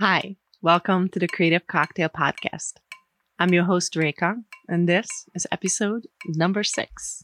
Hi, welcome to the Creative Cocktail Podcast. I'm your host, Reka, and this is episode number six.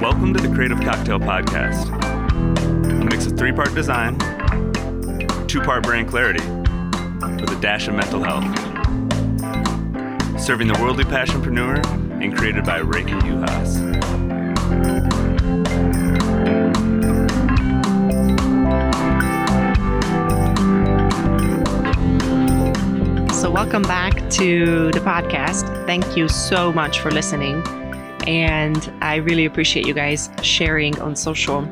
Welcome to the Creative Cocktail Podcast, a mix of three part design, two part brand clarity, with a dash of mental health. Serving the worldly passionpreneur and created by Reka Juhas. So, welcome back to the podcast. Thank you so much for listening. And I really appreciate you guys sharing on social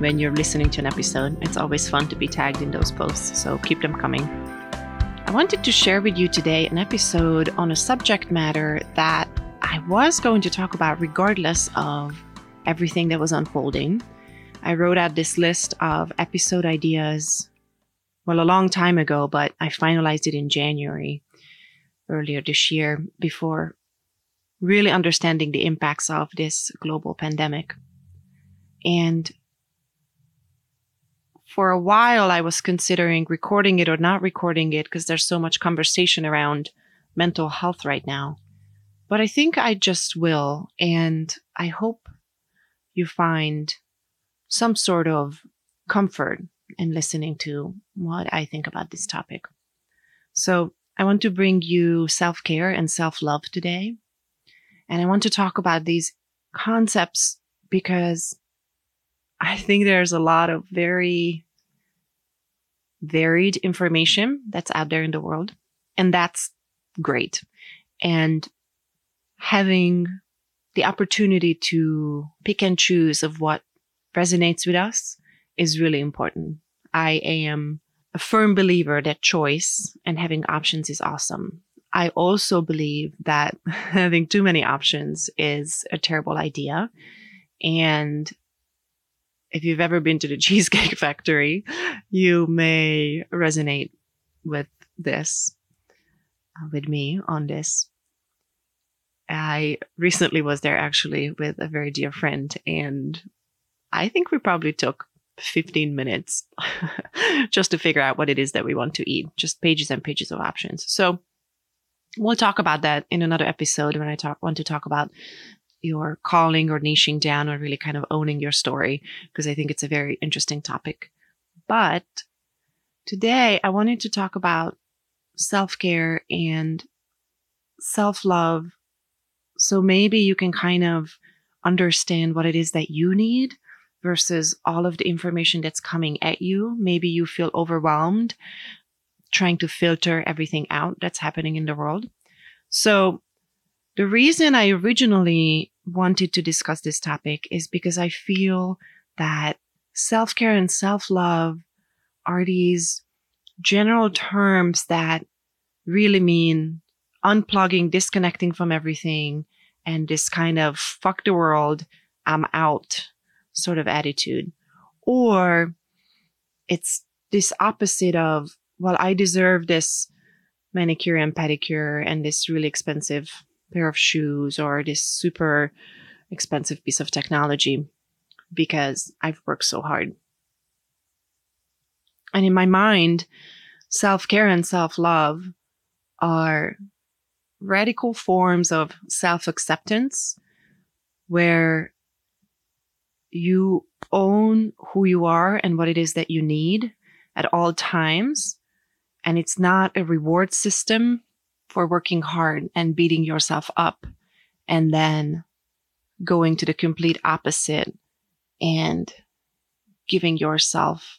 when you're listening to an episode. It's always fun to be tagged in those posts, so keep them coming. I wanted to share with you today an episode on a subject matter that I was going to talk about regardless of everything that was unfolding. I wrote out this list of episode ideas, well, a long time ago, but I finalized it in January earlier this year before really understanding the impacts of this global pandemic. And for a while, I was considering recording it or not recording it because there's so much conversation around mental health right now. But I think I just will. And I hope you find some sort of comfort in listening to what I think about this topic. So I want to bring you self care and self love today. And I want to talk about these concepts because I think there's a lot of very varied information that's out there in the world. And that's great. And having the opportunity to pick and choose of what resonates with us is really important. I am a firm believer that choice and having options is awesome. I also believe that having too many options is a terrible idea. And if you've ever been to the Cheesecake Factory, you may resonate with this, uh, with me on this. I recently was there actually with a very dear friend, and I think we probably took 15 minutes just to figure out what it is that we want to eat, just pages and pages of options. So, we'll talk about that in another episode when I talk want to talk about your calling or niching down or really kind of owning your story because I think it's a very interesting topic. But today I wanted to talk about self-care and self-love so maybe you can kind of understand what it is that you need versus all of the information that's coming at you. Maybe you feel overwhelmed trying to filter everything out that's happening in the world. So the reason I originally wanted to discuss this topic is because I feel that self care and self love are these general terms that really mean unplugging, disconnecting from everything, and this kind of fuck the world, I'm out sort of attitude. Or it's this opposite of well, I deserve this manicure and pedicure and this really expensive pair of shoes or this super expensive piece of technology because I've worked so hard. And in my mind, self care and self love are radical forms of self acceptance where you own who you are and what it is that you need at all times and it's not a reward system for working hard and beating yourself up and then going to the complete opposite and giving yourself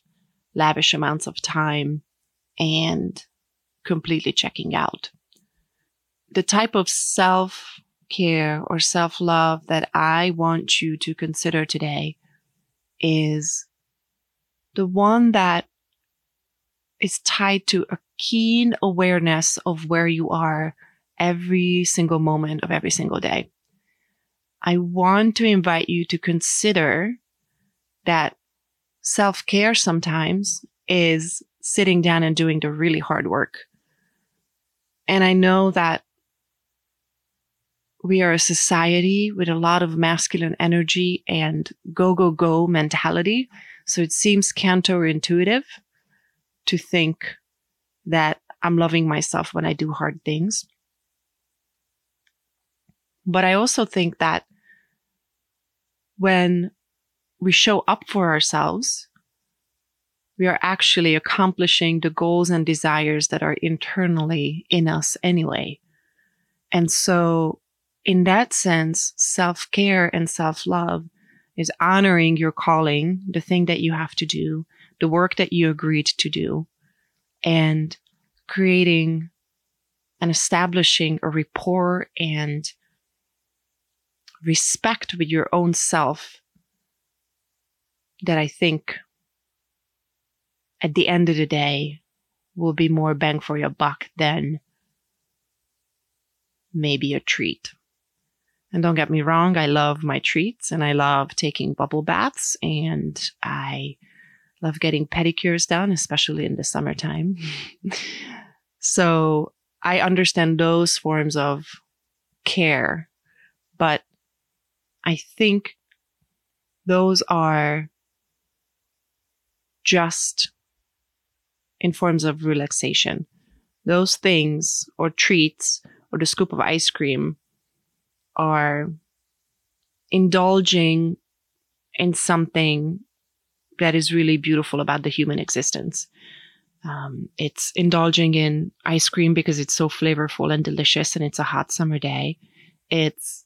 lavish amounts of time and completely checking out. The type of self care or self love that I want you to consider today is the one that is tied to a keen awareness of where you are every single moment of every single day. I want to invite you to consider that self care sometimes is sitting down and doing the really hard work. And I know that we are a society with a lot of masculine energy and go, go, go mentality. So it seems counterintuitive to think that I'm loving myself when I do hard things. But I also think that when we show up for ourselves, we are actually accomplishing the goals and desires that are internally in us anyway. And so, in that sense, self care and self love is honoring your calling, the thing that you have to do, the work that you agreed to do, and creating and establishing a rapport and respect with your own self that I think at the end of the day will be more bang for your buck than maybe a treat. And don't get me wrong, I love my treats and I love taking bubble baths and I love getting pedicures done, especially in the summertime. so I understand those forms of care, but I think those are just in forms of relaxation. Those things or treats or the scoop of ice cream are indulging in something that is really beautiful about the human existence. Um, it's indulging in ice cream because it's so flavorful and delicious and it's a hot summer day. It's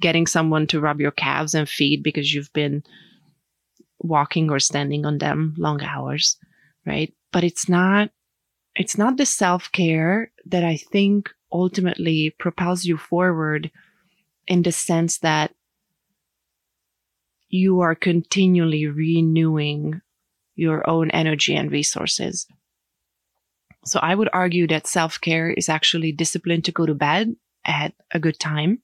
getting someone to rub your calves and feet because you've been walking or standing on them long hours, right? But it's not it's not the self-care that I think ultimately propels you forward in the sense that you are continually renewing your own energy and resources. So I would argue that self care is actually discipline to go to bed at a good time.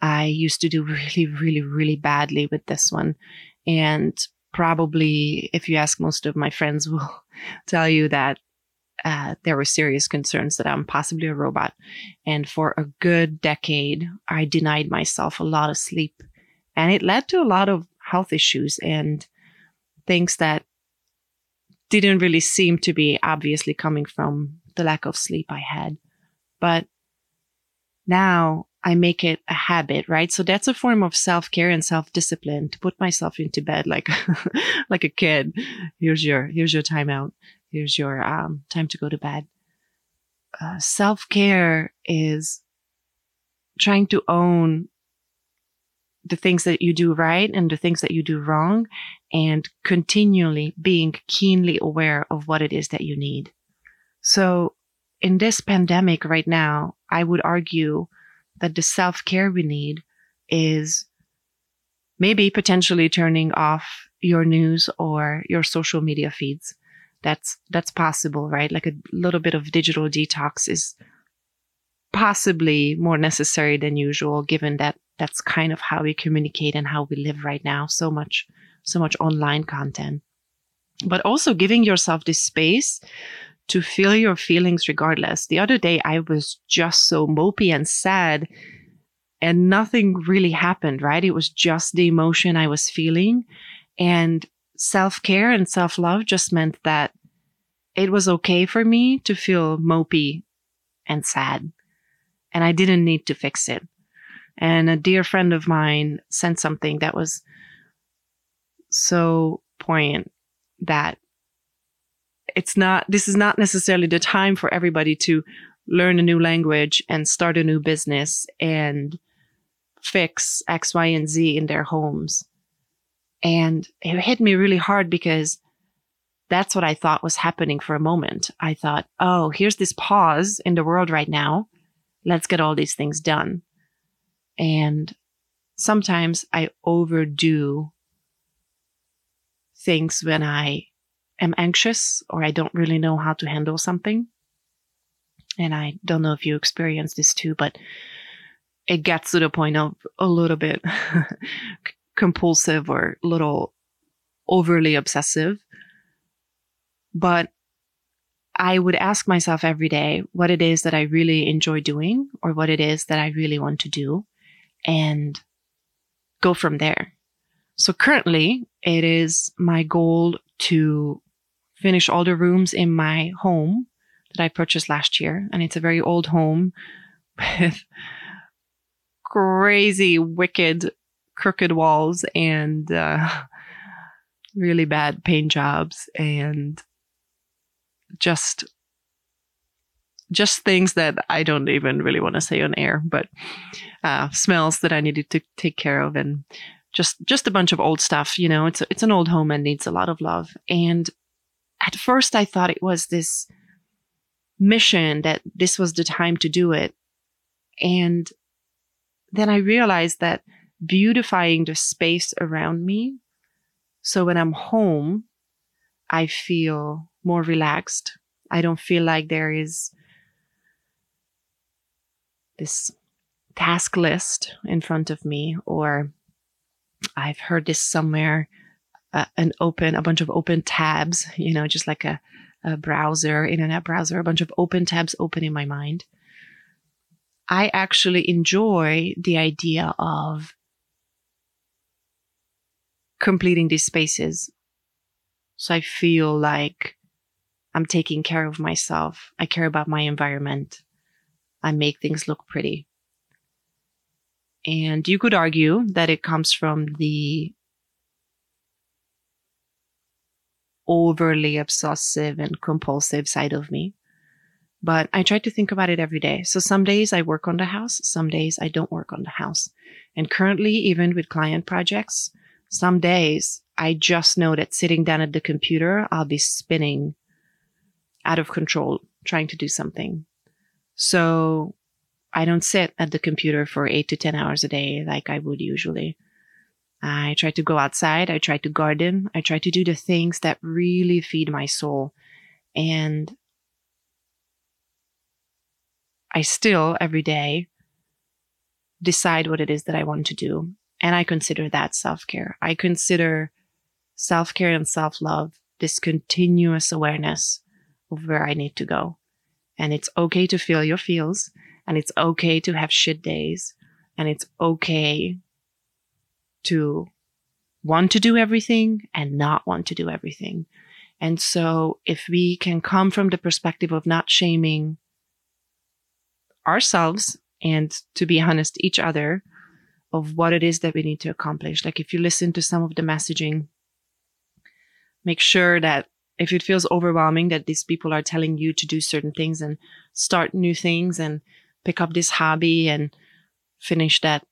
I used to do really, really, really badly with this one. And probably, if you ask most of my friends, will tell you that uh, there were serious concerns that I'm possibly a robot. And for a good decade, I denied myself a lot of sleep. And it led to a lot of health issues and things that didn't really seem to be obviously coming from the lack of sleep I had. But now I make it a habit, right? So that's a form of self care and self discipline to put myself into bed like, like a kid. Here's your, here's your timeout. Here's your um, time to go to bed. Uh, Self care is trying to own the things that you do right and the things that you do wrong and continually being keenly aware of what it is that you need. So in this pandemic right now, I would argue that the self care we need is maybe potentially turning off your news or your social media feeds that's that's possible right? Like a little bit of digital detox is possibly more necessary than usual given that that's kind of how we communicate and how we live right now so much so much online content. But also giving yourself this space to feel your feelings regardless. The other day i was just so mopey and sad and nothing really happened right? It was just the emotion i was feeling and self care and self love just meant that it was okay for me to feel mopey and sad. And I didn't need to fix it. And a dear friend of mine sent something that was so poignant that it's not, this is not necessarily the time for everybody to learn a new language and start a new business and fix X, Y, and Z in their homes. And it hit me really hard because that's what I thought was happening for a moment. I thought, oh, here's this pause in the world right now. Let's get all these things done. And sometimes I overdo things when I am anxious or I don't really know how to handle something. And I don't know if you experience this too, but it gets to the point of a little bit compulsive or a little overly obsessive. But I would ask myself every day what it is that I really enjoy doing or what it is that I really want to do and go from there. So currently it is my goal to finish all the rooms in my home that I purchased last year. And it's a very old home with crazy, wicked, crooked walls and uh, really bad paint jobs and just just things that I don't even really want to say on air, but uh, smells that I needed to take care of, and just just a bunch of old stuff. You know, it's it's an old home and needs a lot of love. And at first, I thought it was this mission that this was the time to do it, and then I realized that beautifying the space around me. So when I'm home, I feel more relaxed. I don't feel like there is this task list in front of me, or I've heard this somewhere uh, an open, a bunch of open tabs, you know, just like a, a browser, internet browser, a bunch of open tabs open in my mind. I actually enjoy the idea of completing these spaces. So I feel like I'm taking care of myself. I care about my environment. I make things look pretty. And you could argue that it comes from the overly obsessive and compulsive side of me. But I try to think about it every day. So some days I work on the house, some days I don't work on the house. And currently, even with client projects, some days I just know that sitting down at the computer, I'll be spinning out of control trying to do something. So I don't sit at the computer for eight to 10 hours a day like I would usually. I try to go outside. I try to garden. I try to do the things that really feed my soul. And I still every day decide what it is that I want to do. And I consider that self care. I consider self care and self love this continuous awareness of where I need to go. And it's okay to feel your feels and it's okay to have shit days and it's okay to want to do everything and not want to do everything. And so if we can come from the perspective of not shaming ourselves and to be honest, each other of what it is that we need to accomplish. Like if you listen to some of the messaging, make sure that if it feels overwhelming that these people are telling you to do certain things and start new things and pick up this hobby and finish that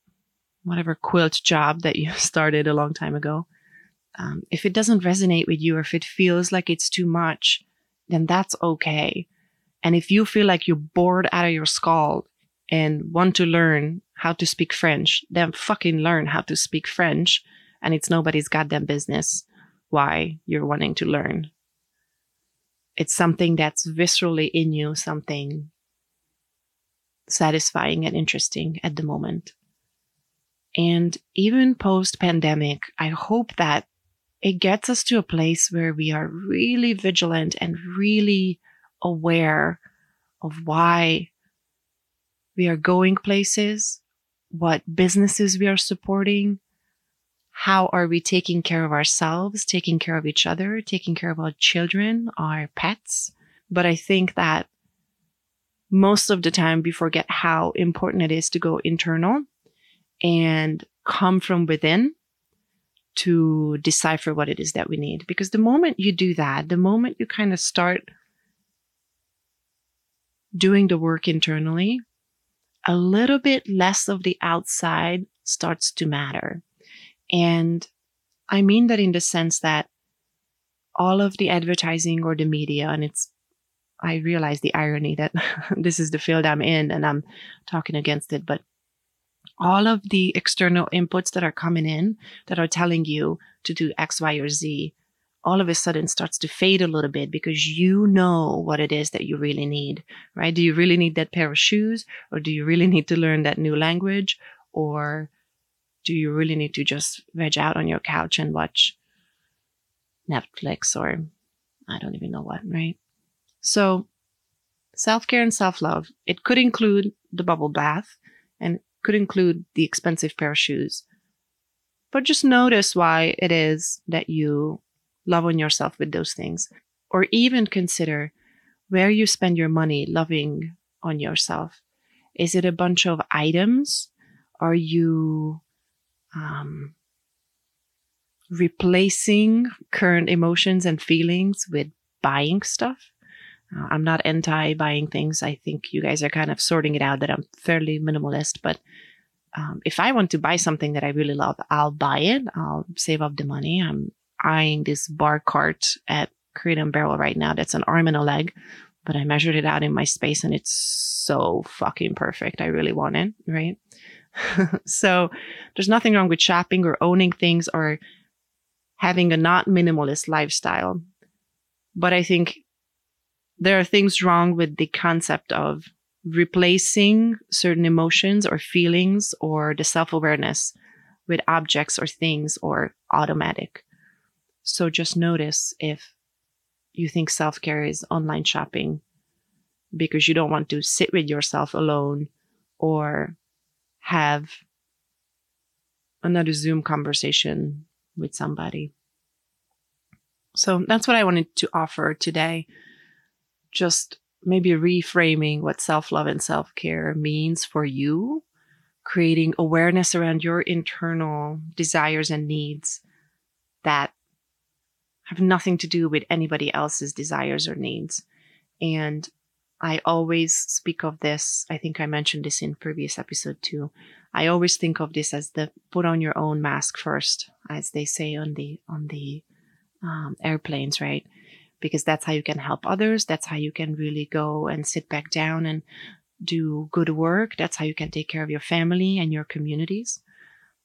whatever quilt job that you started a long time ago. Um, if it doesn't resonate with you or if it feels like it's too much, then that's okay. And if you feel like you're bored out of your skull and want to learn how to speak French, then fucking learn how to speak French. And it's nobody's goddamn business why you're wanting to learn. It's something that's viscerally in you, something satisfying and interesting at the moment. And even post pandemic, I hope that it gets us to a place where we are really vigilant and really aware of why we are going places, what businesses we are supporting, how are we taking care of ourselves, taking care of each other, taking care of our children, our pets. But I think that most of the time we forget how important it is to go internal and come from within to decipher what it is that we need. Because the moment you do that, the moment you kind of start doing the work internally, a little bit less of the outside starts to matter. And I mean that in the sense that all of the advertising or the media, and it's I realize the irony that this is the field I'm in and I'm talking against it. But all of the external inputs that are coming in that are telling you to do X, Y, or Z, all of a sudden starts to fade a little bit because you know what it is that you really need, right? Do you really need that pair of shoes or do you really need to learn that new language or do you really need to just veg out on your couch and watch Netflix or I don't even know what, right? So, self care and self love, it could include the bubble bath and could include the expensive pair of shoes. But just notice why it is that you love on yourself with those things. Or even consider where you spend your money loving on yourself. Is it a bunch of items? Are you um, replacing current emotions and feelings with buying stuff? Uh, I'm not anti buying things. I think you guys are kind of sorting it out that I'm fairly minimalist. But um, if I want to buy something that I really love, I'll buy it. I'll save up the money. I'm eyeing this bar cart at Crate and Barrel right now. That's an arm and a leg, but I measured it out in my space and it's so fucking perfect. I really want it, right? so there's nothing wrong with shopping or owning things or having a not minimalist lifestyle. But I think there are things wrong with the concept of replacing certain emotions or feelings or the self awareness with objects or things or automatic. So just notice if you think self care is online shopping because you don't want to sit with yourself alone or have another Zoom conversation with somebody. So that's what I wanted to offer today. Just maybe reframing what self love and self care means for you, creating awareness around your internal desires and needs that have nothing to do with anybody else's desires or needs. And I always speak of this. I think I mentioned this in previous episode too. I always think of this as the put on your own mask first, as they say on the on the um, airplanes, right? Because that's how you can help others. That's how you can really go and sit back down and do good work. That's how you can take care of your family and your communities.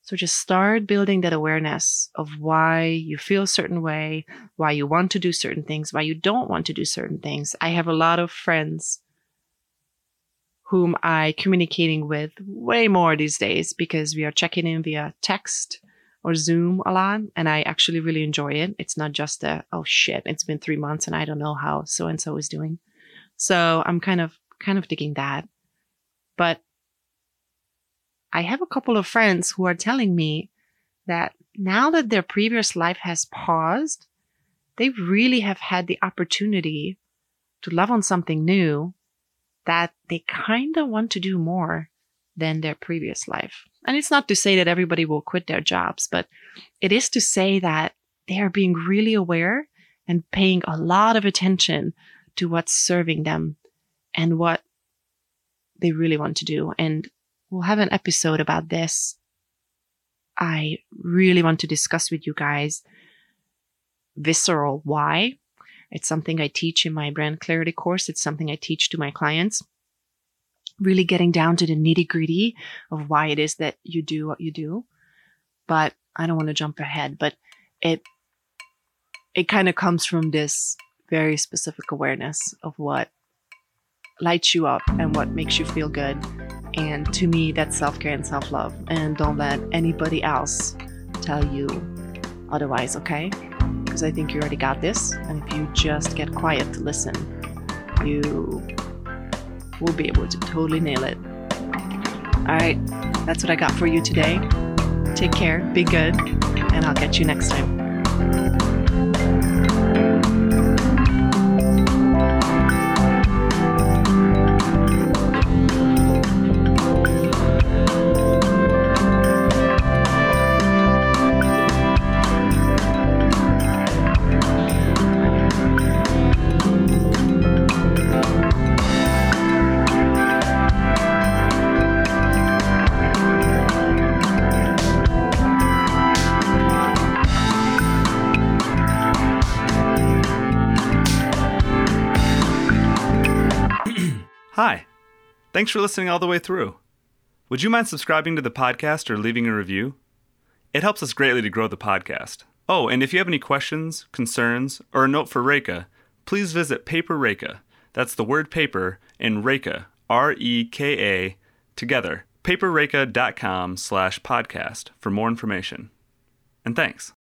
So just start building that awareness of why you feel a certain way, why you want to do certain things, why you don't want to do certain things. I have a lot of friends whom I communicating with way more these days because we are checking in via text or Zoom a lot and I actually really enjoy it. It's not just a oh shit, it's been 3 months and I don't know how so and so is doing. So I'm kind of kind of digging that. But I have a couple of friends who are telling me that now that their previous life has paused, they really have had the opportunity to love on something new that they kind of want to do more than their previous life. And it's not to say that everybody will quit their jobs, but it is to say that they are being really aware and paying a lot of attention to what's serving them and what they really want to do. And we'll have an episode about this. I really want to discuss with you guys visceral why. It's something I teach in my brand clarity course. It's something I teach to my clients. Really getting down to the nitty gritty of why it is that you do what you do. But I don't want to jump ahead, but it, it kind of comes from this very specific awareness of what lights you up and what makes you feel good and to me, that's self care and self love. And don't let anybody else tell you otherwise, okay? Because I think you already got this. And if you just get quiet to listen, you will be able to totally nail it. All right, that's what I got for you today. Take care, be good, and I'll catch you next time. Thanks for listening all the way through. Would you mind subscribing to the podcast or leaving a review? It helps us greatly to grow the podcast. Oh, and if you have any questions, concerns, or a note for Reka, please visit Paper Reka. That's the word paper and Reka, R E K A, together, paperreka.com slash podcast for more information. And thanks.